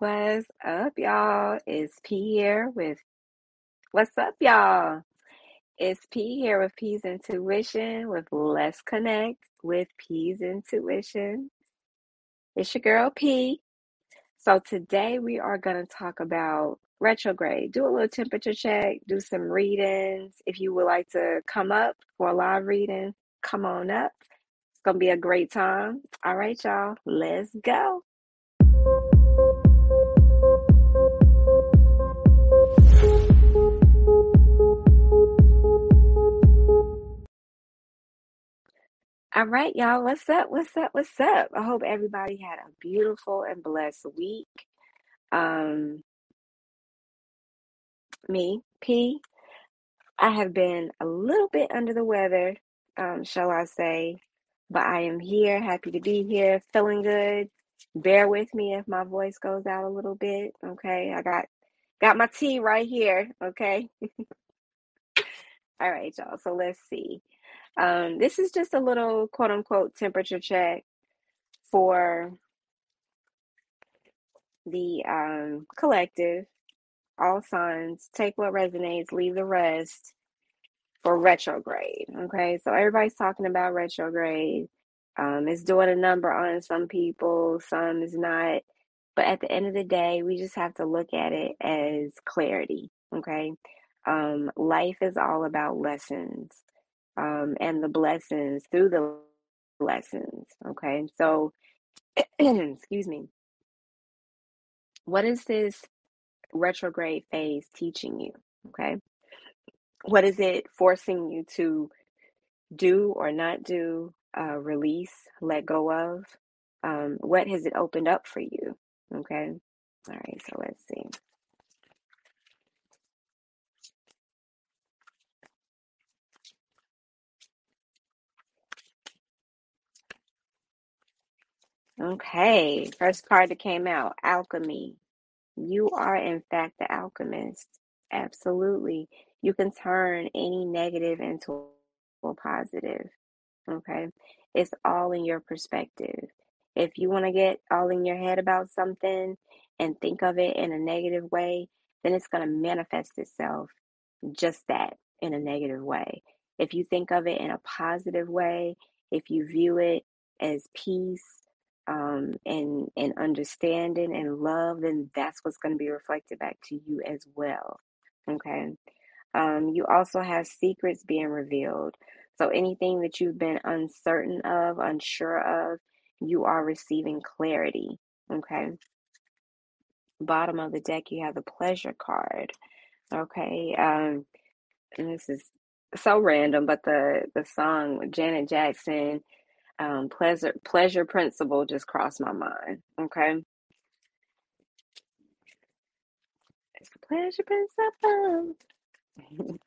What's up, y'all? It's P here with What's up, y'all? It's P here with P's Intuition with Let's Connect with P's Intuition. It's your girl P. So today we are going to talk about retrograde. Do a little temperature check, do some readings. If you would like to come up for a live reading, come on up. It's going to be a great time. All right, y'all. Let's go. All right, y'all. What's up? What's up? What's up? I hope everybody had a beautiful and blessed week. Um, me, P, I have been a little bit under the weather, um, shall I say, but I am here, happy to be here, feeling good. Bear with me if my voice goes out a little bit, okay? I got got my tea right here, okay? All right, y'all. So let's see. Um, this is just a little quote unquote temperature check for the um, collective, all signs, take what resonates, leave the rest for retrograde. Okay, so everybody's talking about retrograde. Um, it's doing a number on some people, some is not. But at the end of the day, we just have to look at it as clarity. Okay, um, life is all about lessons um, and the blessings through the lessons. Okay, so excuse me. What is this retrograde phase teaching you? Okay, what is it forcing you to do or not do? Uh, release, let go of. Um, what has it opened up for you? Okay, all right. So let's see. Okay, first card that came out, alchemy. You are, in fact, the alchemist. Absolutely. You can turn any negative into a positive. Okay. It's all in your perspective. If you want to get all in your head about something and think of it in a negative way, then it's going to manifest itself just that in a negative way. If you think of it in a positive way, if you view it as peace um, and and understanding and love, then that's what's going to be reflected back to you as well. Okay. Um, you also have secrets being revealed. So anything that you've been uncertain of, unsure of, you are receiving clarity. Okay. Bottom of the deck, you have the pleasure card. Okay. Um, and this is so random, but the the song Janet Jackson um, pleasure pleasure principle just crossed my mind. Okay, it's the pleasure principle.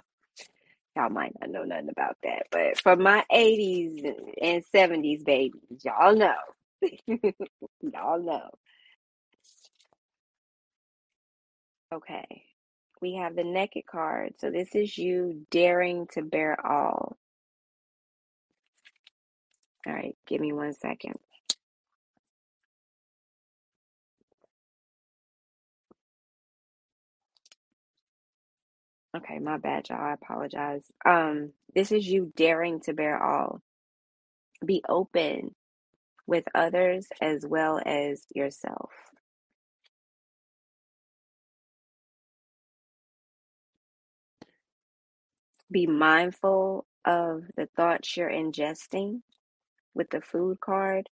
y'all might not know nothing about that, but for my 80s and 70s babies, y'all know. y'all know. Okay, we have the naked card. So this is you daring to bare all. All right, give me one second. Okay, my bad, y'all. I apologize. Um, this is you daring to bare all. Be open with others as well as yourself. Be mindful of the thoughts you're ingesting with the food card,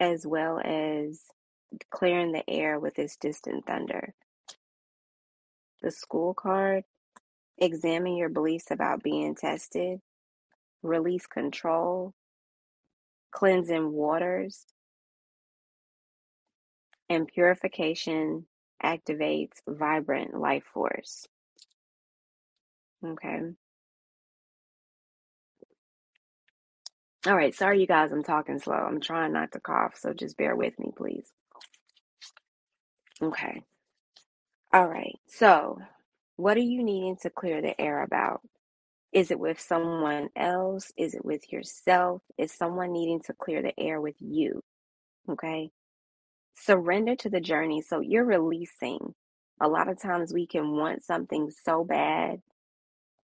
as well as clearing the air with this distant thunder. The school card, examine your beliefs about being tested, release control, cleansing waters, and purification activates vibrant life force. Okay. All right. Sorry, you guys, I'm talking slow. I'm trying not to cough, so just bear with me, please. Okay. All right. So, what are you needing to clear the air about? Is it with someone else? Is it with yourself? Is someone needing to clear the air with you? Okay. Surrender to the journey. So you're releasing. A lot of times we can want something so bad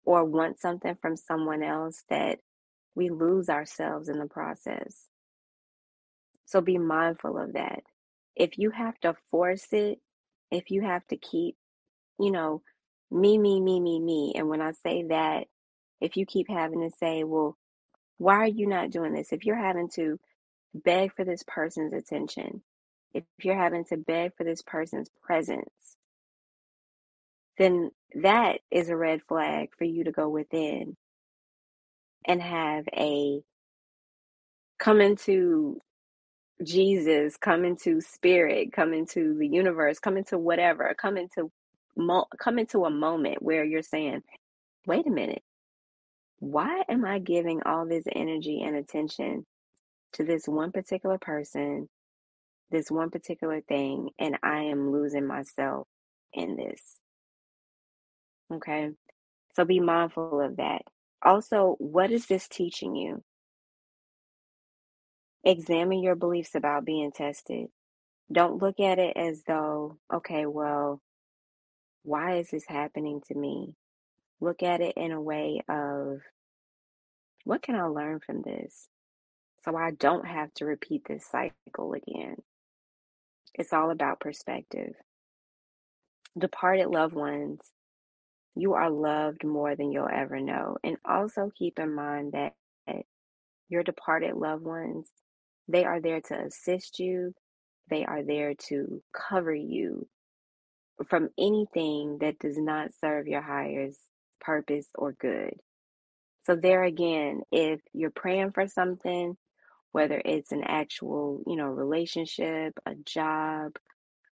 or want something from someone else that we lose ourselves in the process. So be mindful of that. If you have to force it, if you have to keep, you know, me, me, me, me, me, and when I say that, if you keep having to say, well, why are you not doing this? If you're having to beg for this person's attention, if you're having to beg for this person's presence, then that is a red flag for you to go within and have a come into Jesus, come into spirit, come into the universe, come into whatever, come into mo- come into a moment where you're saying, "Wait a minute. Why am I giving all this energy and attention to this one particular person, this one particular thing, and I am losing myself in this?" Okay? So be mindful of that. Also, what is this teaching you? Examine your beliefs about being tested. Don't look at it as though, okay, well, why is this happening to me? Look at it in a way of, what can I learn from this? So I don't have to repeat this cycle again. It's all about perspective. Departed loved ones, you are loved more than you'll ever know. And also keep in mind that your departed loved ones, they are there to assist you, they are there to cover you from anything that does not serve your highest purpose or good. So, there again, if you're praying for something, whether it's an actual, you know, relationship, a job,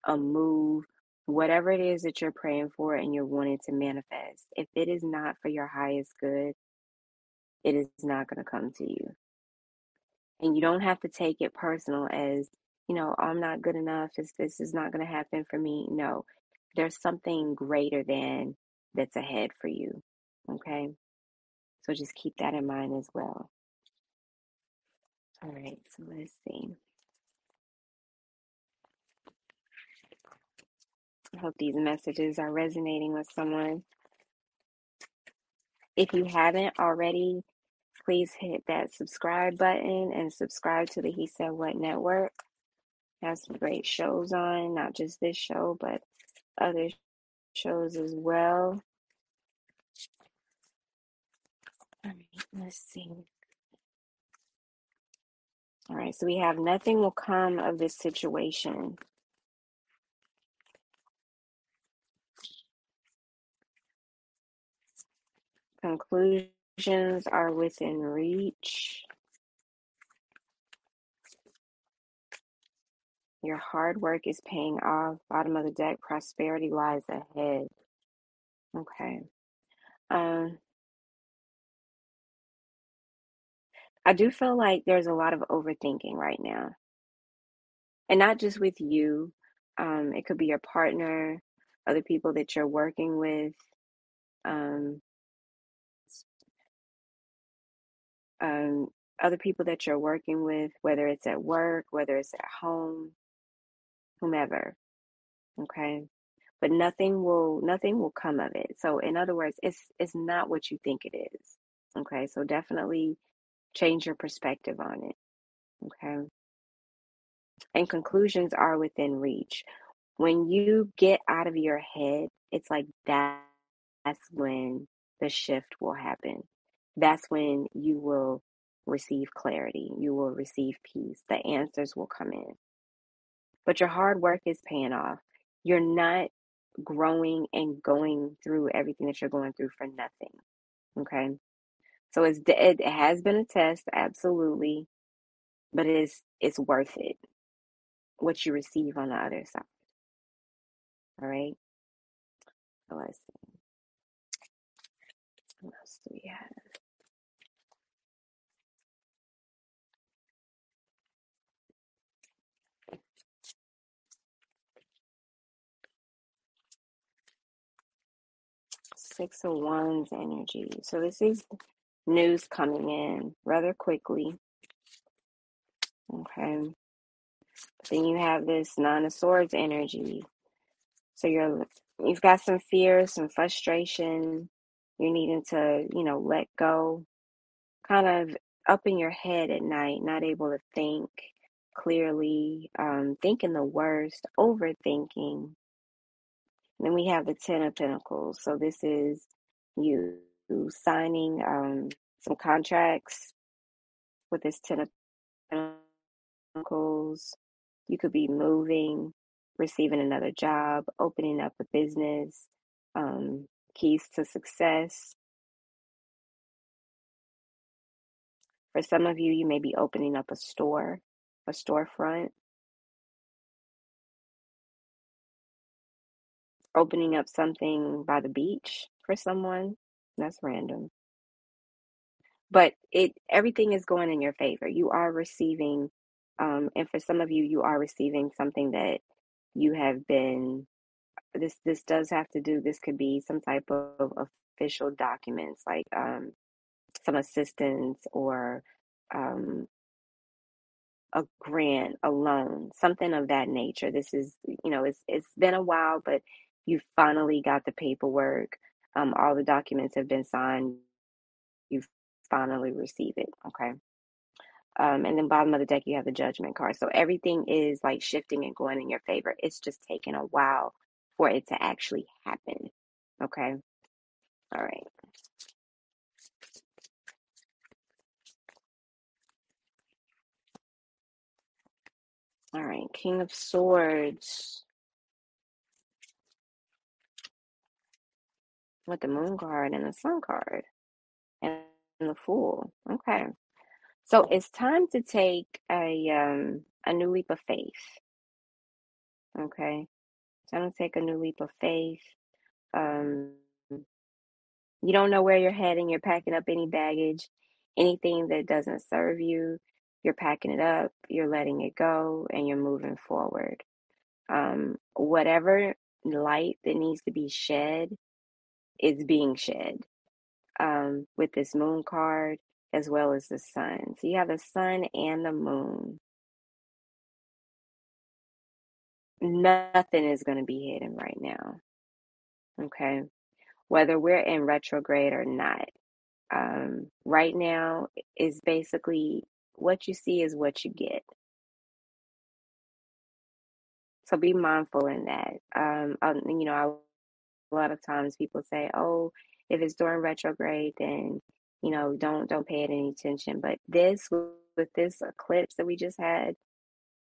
a move, whatever it is that you're praying for and you're wanting to manifest, if it is not for your highest good, it is not going to come to you. And you don't have to take it personal as, you know, I'm not good enough. This, this is not going to happen for me. No, there's something greater than that's ahead for you. Okay. So just keep that in mind as well. All right. So let's see. I hope these messages are resonating with someone. If you haven't already, please hit that subscribe button and subscribe to the He Said What Network. Has some great shows on, not just this show, but other shows as well. All right, let's see. All right, so we have nothing will come of this situation. Conclusions are within reach. Your hard work is paying off. Bottom of the deck, prosperity lies ahead. Okay. Um, I do feel like there's a lot of overthinking right now. And not just with you. Um, it could be your partner, other people that you're working with, um, um, other people that you're working with, whether it's at work, whether it's at home, whomever. Okay. But nothing will nothing will come of it. So in other words, it's it's not what you think it is. Okay. So definitely change your perspective on it. Okay. And conclusions are within reach. When you get out of your head, it's like that, that's when the shift will happen. That's when you will receive clarity. You will receive peace. The answers will come in. But your hard work is paying off. You're not growing and going through everything that you're going through for nothing. Okay. So it's it has been a test, absolutely, but it's it's worth it. What you receive on the other side. All right. So let's see. What else do we have? Six of Wands energy. So this is news coming in rather quickly. Okay. Then you have this Nine of Swords energy. So you're you've got some fear, some frustration. You're needing to, you know, let go. Kind of up in your head at night, not able to think clearly, um, thinking the worst, overthinking. Then we have the Ten of Pentacles. So this is you signing um, some contracts with this Ten of Pentacles. You could be moving, receiving another job, opening up a business, um, keys to success. For some of you, you may be opening up a store, a storefront, opening up something by the beach for someone. That's random. But it everything is going in your favor. You are receiving, um, and for some of you, you are receiving something that you have been this this does have to do this could be some type of official documents like um, some assistance or um, a grant a loan something of that nature this is you know it's it's been a while but you finally got the paperwork um, all the documents have been signed you finally receive it okay um, and then bottom of the deck you have the judgment card so everything is like shifting and going in your favor it's just taking a while for it to actually happen. Okay. All right. All right. King of Swords with the Moon card and the Sun card and the Fool. Okay. So it's time to take a um a new leap of faith. Okay. Time to take a new leap of faith. Um you don't know where you're heading, you're packing up any baggage, anything that doesn't serve you, you're packing it up, you're letting it go, and you're moving forward. Um, whatever light that needs to be shed is being shed um, with this moon card as well as the sun. So you have the sun and the moon. Nothing is going to be hidden right now. Okay whether we're in retrograde or not. Um, right now is basically what you see is what you get. So be mindful in that. Um, um you know, I, a lot of times people say, "Oh, if it's during retrograde, then you know, don't don't pay it any attention." But this with this eclipse that we just had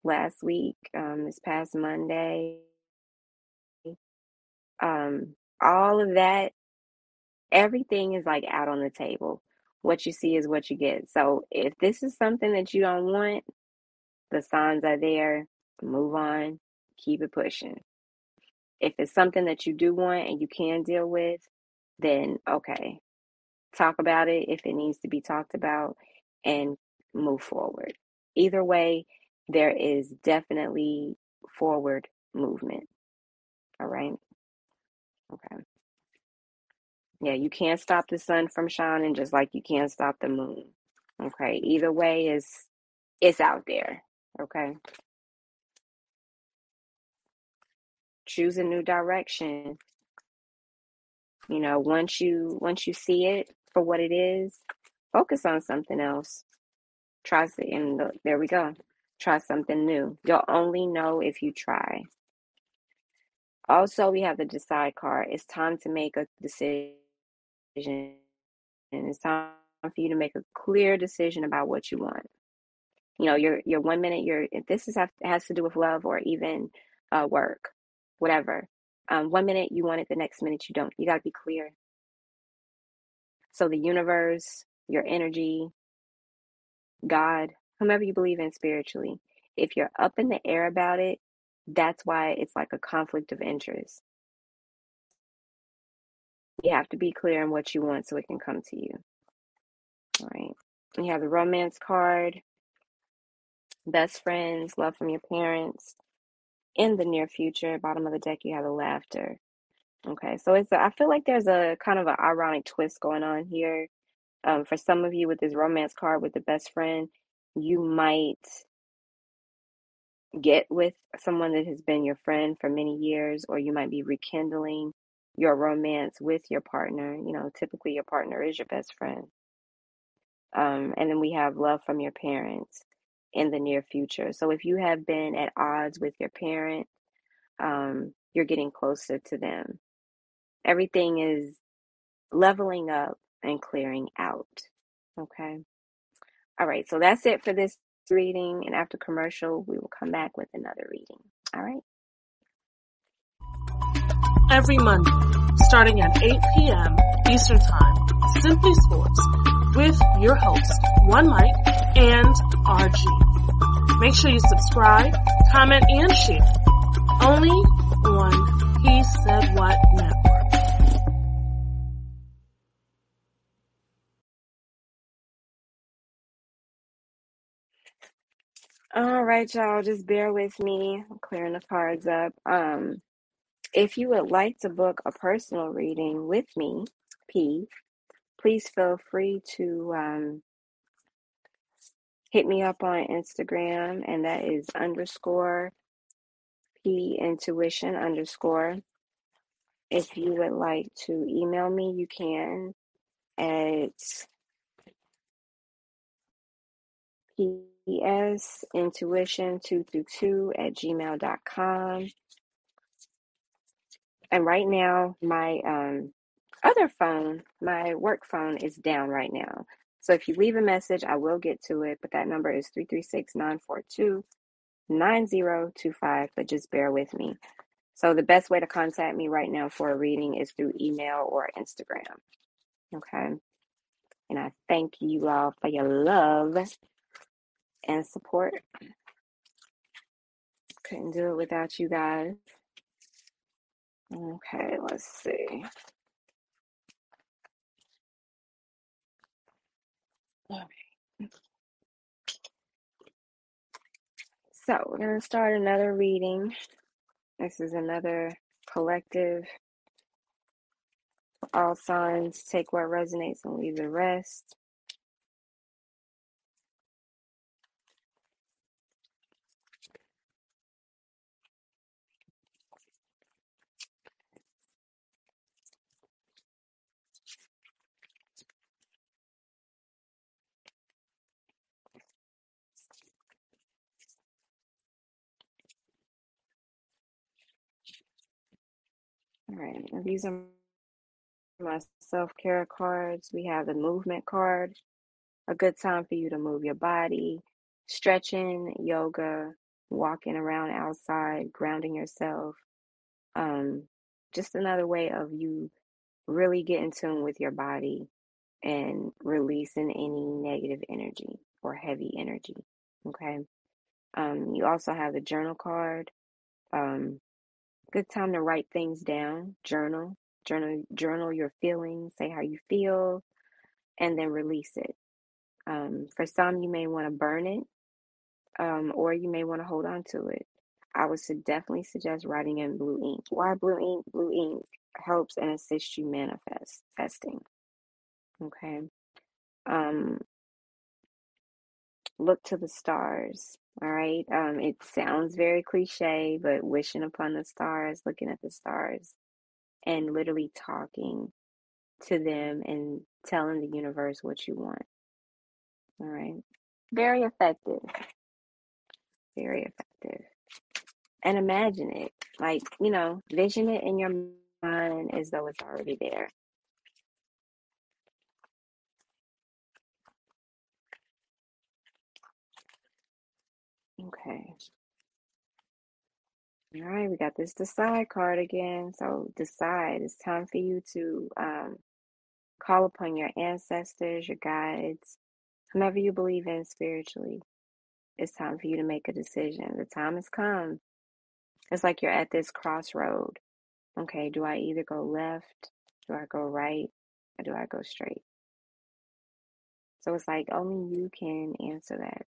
last week, um, this past Monday, um, all of that everything is like out on the table. What you see is what you get. So if this is something that you don't want, the signs are there. Move on, keep it pushing. If it's something that you do want and you can deal with, then okay, talk about it if it needs to be talked about and move forward. Either way, there is definitely forward movement. All right. Okay. Yeah, you can't stop the sun from shining just like you can't stop the moon. Okay. Either way is it's out there. Okay. Choose a new direction. You know, once you once you see it for what it is, focus on something else. Try it and there we go. Try something new. You'll only know if you try. Also, we have the decide card. It's time to make a decision and it's time for you to make a clear decision about what you want. You know, your your one minute, your this is has to do with love or even uh, work, whatever. Um, one minute you want it, the next minute you don't. You got to be clear. So the universe, your energy, God, whomever you believe in spiritually, if you're up in the air about it, that's why it's like a conflict of interest. You have to be clear on what you want so it can come to you. All right. You have the romance card, best friends, love from your parents. In the near future, bottom of the deck, you have the laughter. Okay, so it's a, I feel like there's a kind of an ironic twist going on here. Um, for some of you with this romance card with the best friend, you might get with someone that has been your friend for many years, or you might be rekindling your romance with your partner. You know, typically your partner is your best friend. Um, and then we have love from your parents in the near future. So if you have been at odds with your parent, um, you're getting closer to them. Everything is leveling up and clearing out. Okay. All right. So that's it for this reading. And after commercial, we will come back with another reading. All right. Every Monday, starting at 8 p.m. Eastern Time, Simply Sports with your host, One Mike and RG. Make sure you subscribe, comment, and share. Only on He Said What Network. All right, y'all. Just bear with me. I'm clearing the cards up. Um, if you would like to book a personal reading with me, P, please feel free to um, hit me up on Instagram, and that is underscore P intuition underscore. If you would like to email me, you can at psintuition222 at gmail.com. And right now, my um, other phone, my work phone, is down right now. So if you leave a message, I will get to it, but that number is 336 942 9025. But just bear with me. So the best way to contact me right now for a reading is through email or Instagram. Okay. And I thank you all for your love and support. Couldn't do it without you guys. Okay, let's see. So we're going to start another reading. This is another collective. All signs take what resonates and leave the rest. All right. These are my self care cards. We have the movement card, a good time for you to move your body, stretching, yoga, walking around outside, grounding yourself. Um, just another way of you really get in tune with your body and releasing any negative energy or heavy energy. Okay. Um, you also have the journal card. Um, good time to write things down. Journal, journal, journal your feelings. Say how you feel, and then release it. Um, for some, you may want to burn it, um, or you may want to hold on to it. I would definitely suggest writing in blue ink. Why blue ink? Blue ink helps and assists you manifest. manifesting. Okay. Um, look to the stars. All right. Um, it sounds very cliche, but wishing upon the stars, looking at the stars, and literally talking to them and telling the universe what you want. All right. Very effective. Very effective. And imagine it. Like, you know, vision it in your mind as though it's already there. Okay. All right, we got this decide card again. So decide. It's time for you to um, call upon your ancestors, your guides, whomever you believe in spiritually. It's time for you to make a decision. The time has come. It's like you're at this crossroad. Okay, do I either go left, do I go right, or do I go straight? So it's like only you can answer that.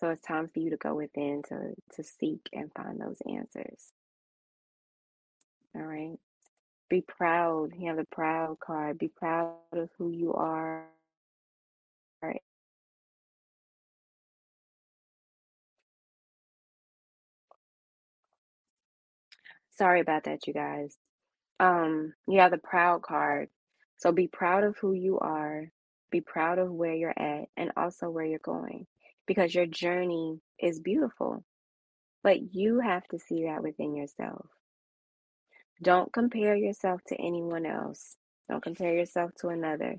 So it's time for you to go within to, to seek and find those answers. All right. Be proud. You have the proud card. Be proud of who you are. All right. Sorry about that, you guys. Um, you have the proud card. So be proud of who you are. Be proud of where you're at and also where you're going because your journey is beautiful. But you have to see that within yourself. Don't compare yourself to anyone else. Don't compare yourself to another.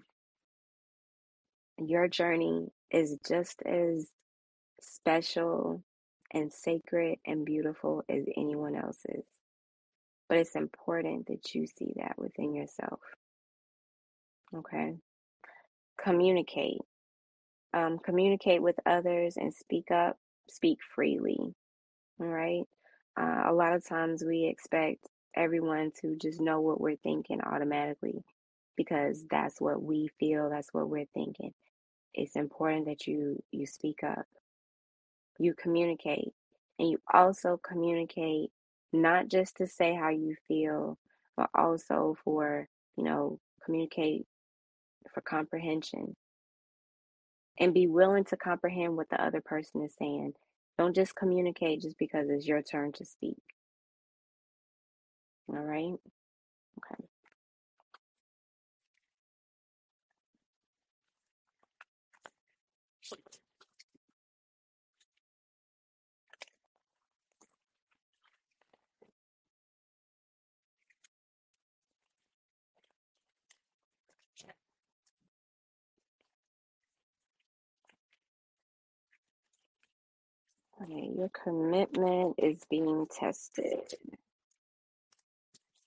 Your journey is just as special and sacred and beautiful as anyone else's. But it's important that you see that within yourself. Okay. Communicate. Um, communicate with others and speak up, speak freely. All right. Uh, a lot of times we expect everyone to just know what we're thinking automatically because that's what we feel, that's what we're thinking. It's important that you you speak up. You communicate and you also communicate not just to say how you feel, but also for, you know, communicate for comprehension and be willing to comprehend what the other person is saying. Don't just communicate just because it's your turn to speak. All right? Okay. Okay, your commitment is being tested.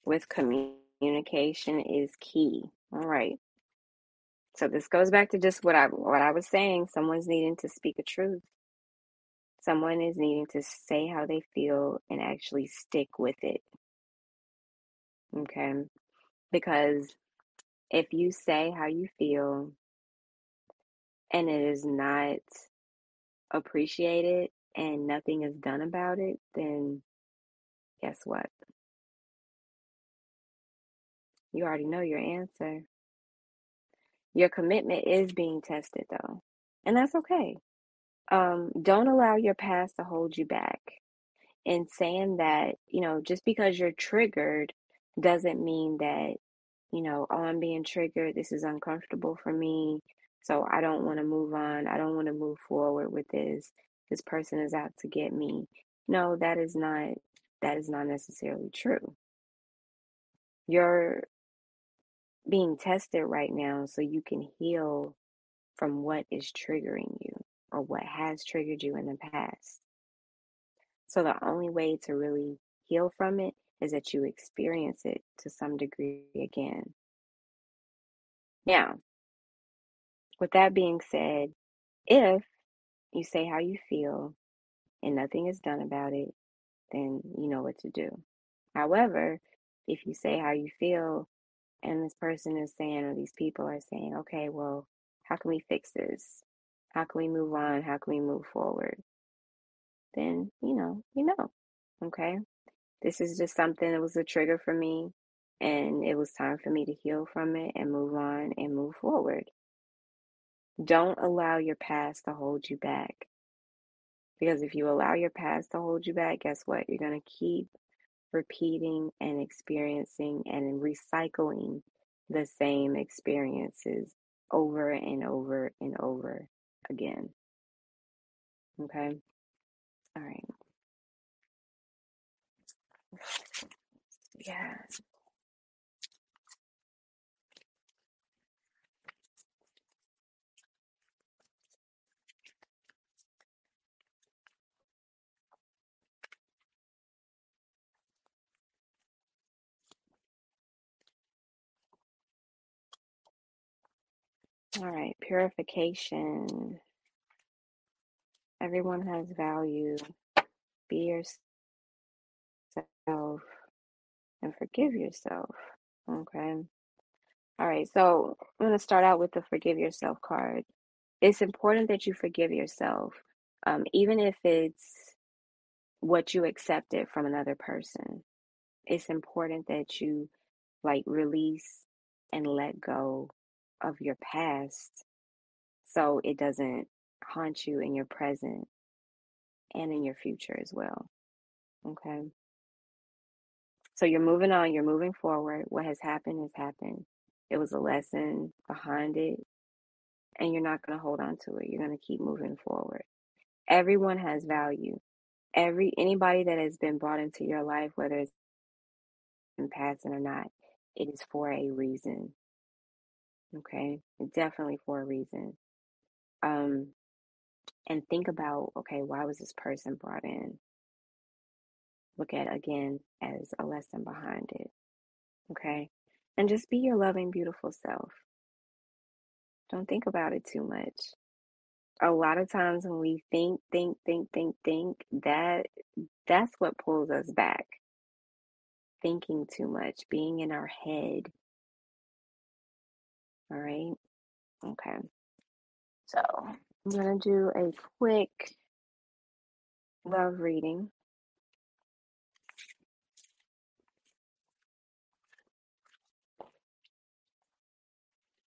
With communication is key. All right. So this goes back to just what I what I was saying. Someone's needing to speak a truth. Someone is needing to say how they feel and actually stick with it. Okay? Because if you say how you feel and it is not appreciated and nothing is done about it, then guess what? You already know your answer. Your commitment is being tested though. And that's okay. Um, don't allow your past to hold you back. In saying that, you know, just because you're triggered doesn't mean that, you know, oh, I'm being triggered. This is uncomfortable for me. So I don't want to move on. I don't want to move forward with this. This person is out to get me. No, that is not that is not necessarily true. You're being tested right now so you can heal from what is triggering you or what has triggered you in the past. So the only way to really heal from it is that you experience it to some degree again. Now, with that being said, if you say how you feel and nothing is done about it, then you know what to do. However, if you say how you feel and this person is saying, or these people are saying, okay, well, how can we fix this? How can we move on? How can we move forward? Then, you know, you know, okay? This is just something that was a trigger for me, and it was time for me to heal from it and move on and move forward. Don't allow your past to hold you back. Because if you allow your past to hold you back, guess what? You're going to keep repeating and experiencing and recycling the same experiences over and over and over again. Okay? All right. Yeah. All right. Purification. Everyone has value. Be yourself and forgive yourself. Okay. All right. So I'm going to start out with the forgive yourself card. It's important that you forgive yourself, um, even if it's what you accepted from another person. It's important that you like release and let go of your past so it doesn't haunt you in your present and in your future as well. Okay. So you're moving on, you're moving forward. What has happened has happened. It was a lesson behind it, and you're not going to hold on to it. You're going to keep moving forward. Everyone has value. Every anybody that has been brought into your life, whether it's in passing or not, it is for a reason. Okay, definitely for a reason. Um, and think about okay, why was this person brought in? Look at again as a lesson behind it. Okay, and just be your loving, beautiful self. Don't think about it too much. A lot of times when we think, think, think, think, think, that that's what pulls us back. Thinking too much, being in our head. All right. Okay. So I'm gonna do a quick love reading.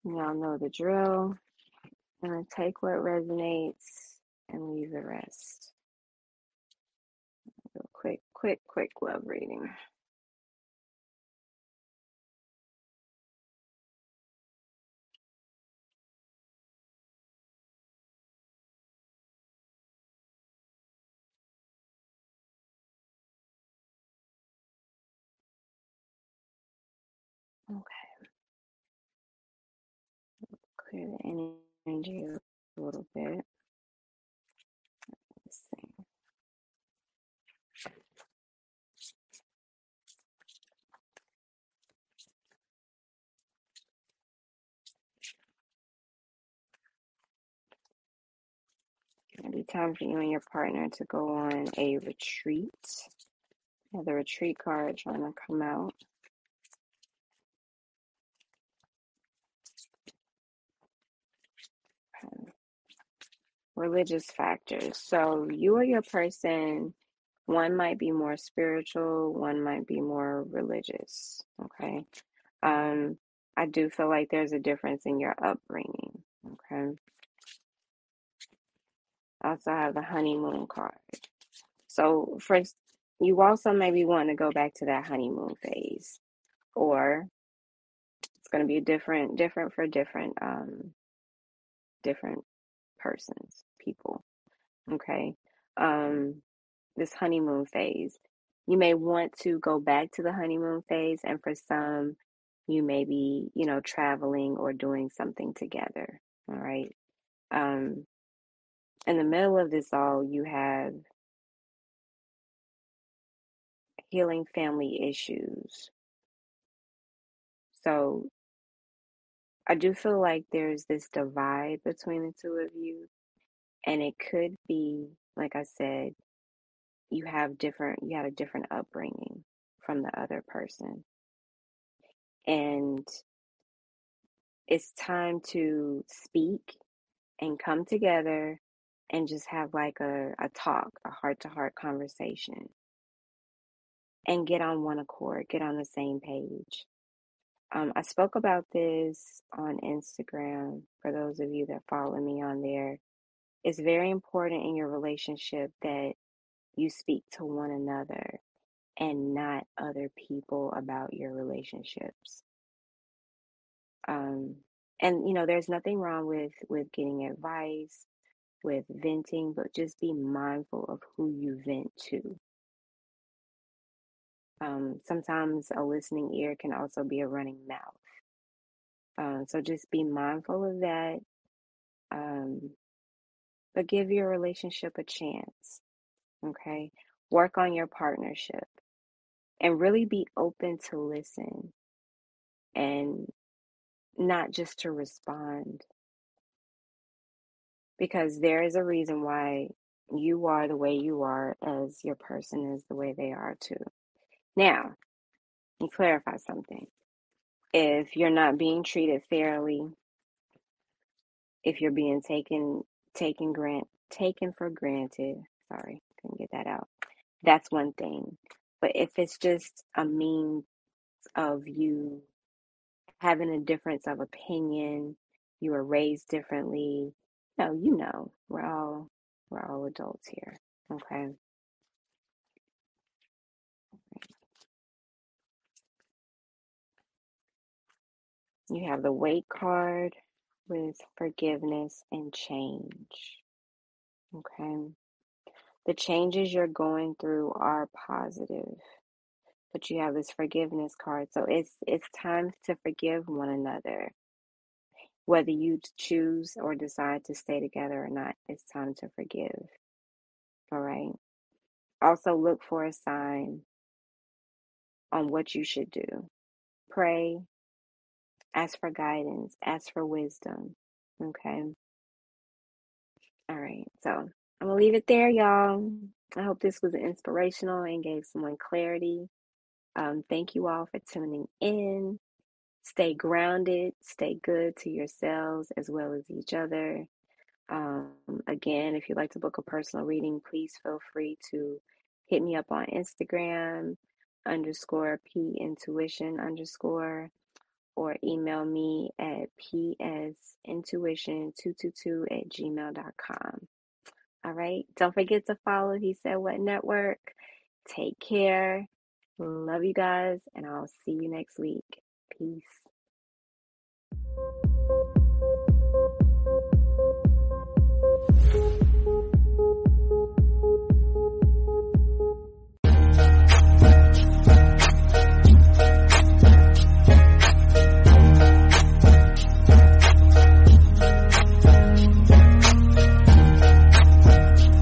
Y'all know the drill. I'm gonna take what resonates and leave the rest. Quick, quick, quick love reading. Clear the energy a little bit. Let's see. It'll be time for you and your partner to go on a retreat. Yeah, the retreat card trying to come out. Religious factors. So you or your person, one might be more spiritual, one might be more religious. Okay. Um, I do feel like there's a difference in your upbringing. Okay. I also have the honeymoon card. So first, you also maybe want to go back to that honeymoon phase, or it's going to be different, different for different, um, different persons, people. Okay. Um, this honeymoon phase, you may want to go back to the honeymoon phase, and for some, you may be, you know, traveling or doing something together. All right. Um, in the middle of this all, you have healing family issues. So I do feel like there's this divide between the two of you, and it could be, like I said, you have different, you had a different upbringing from the other person. And it's time to speak and come together and just have like a, a talk, a heart to heart conversation, and get on one accord, get on the same page. Um, I spoke about this on Instagram for those of you that follow me on there. It's very important in your relationship that you speak to one another and not other people about your relationships. Um, and you know, there's nothing wrong with with getting advice, with venting, but just be mindful of who you vent to. Um, sometimes a listening ear can also be a running mouth. Um, so just be mindful of that. Um, but give your relationship a chance. Okay. Work on your partnership and really be open to listen and not just to respond. Because there is a reason why you are the way you are, as your person is the way they are too. Now, let clarify something. If you're not being treated fairly, if you're being taken taken grant taken for granted. Sorry, couldn't get that out. That's one thing. But if it's just a means of you having a difference of opinion, you were raised differently. No, you know, we're all we're all adults here. Okay. You have the weight card with forgiveness and change. Okay. The changes you're going through are positive, but you have this forgiveness card. So it's it's time to forgive one another. Whether you choose or decide to stay together or not, it's time to forgive. All right. Also look for a sign on what you should do. Pray, ask for guidance, ask for wisdom. Okay. All right. So I'm going to leave it there, y'all. I hope this was inspirational and gave someone clarity. Um, thank you all for tuning in. Stay grounded, stay good to yourselves as well as each other. Um, again, if you'd like to book a personal reading, please feel free to hit me up on Instagram underscore P intuition underscore or email me at psintuition222 at gmail.com. All right. Don't forget to follow He Said What Network. Take care. Love you guys, and I'll see you next week. Peace.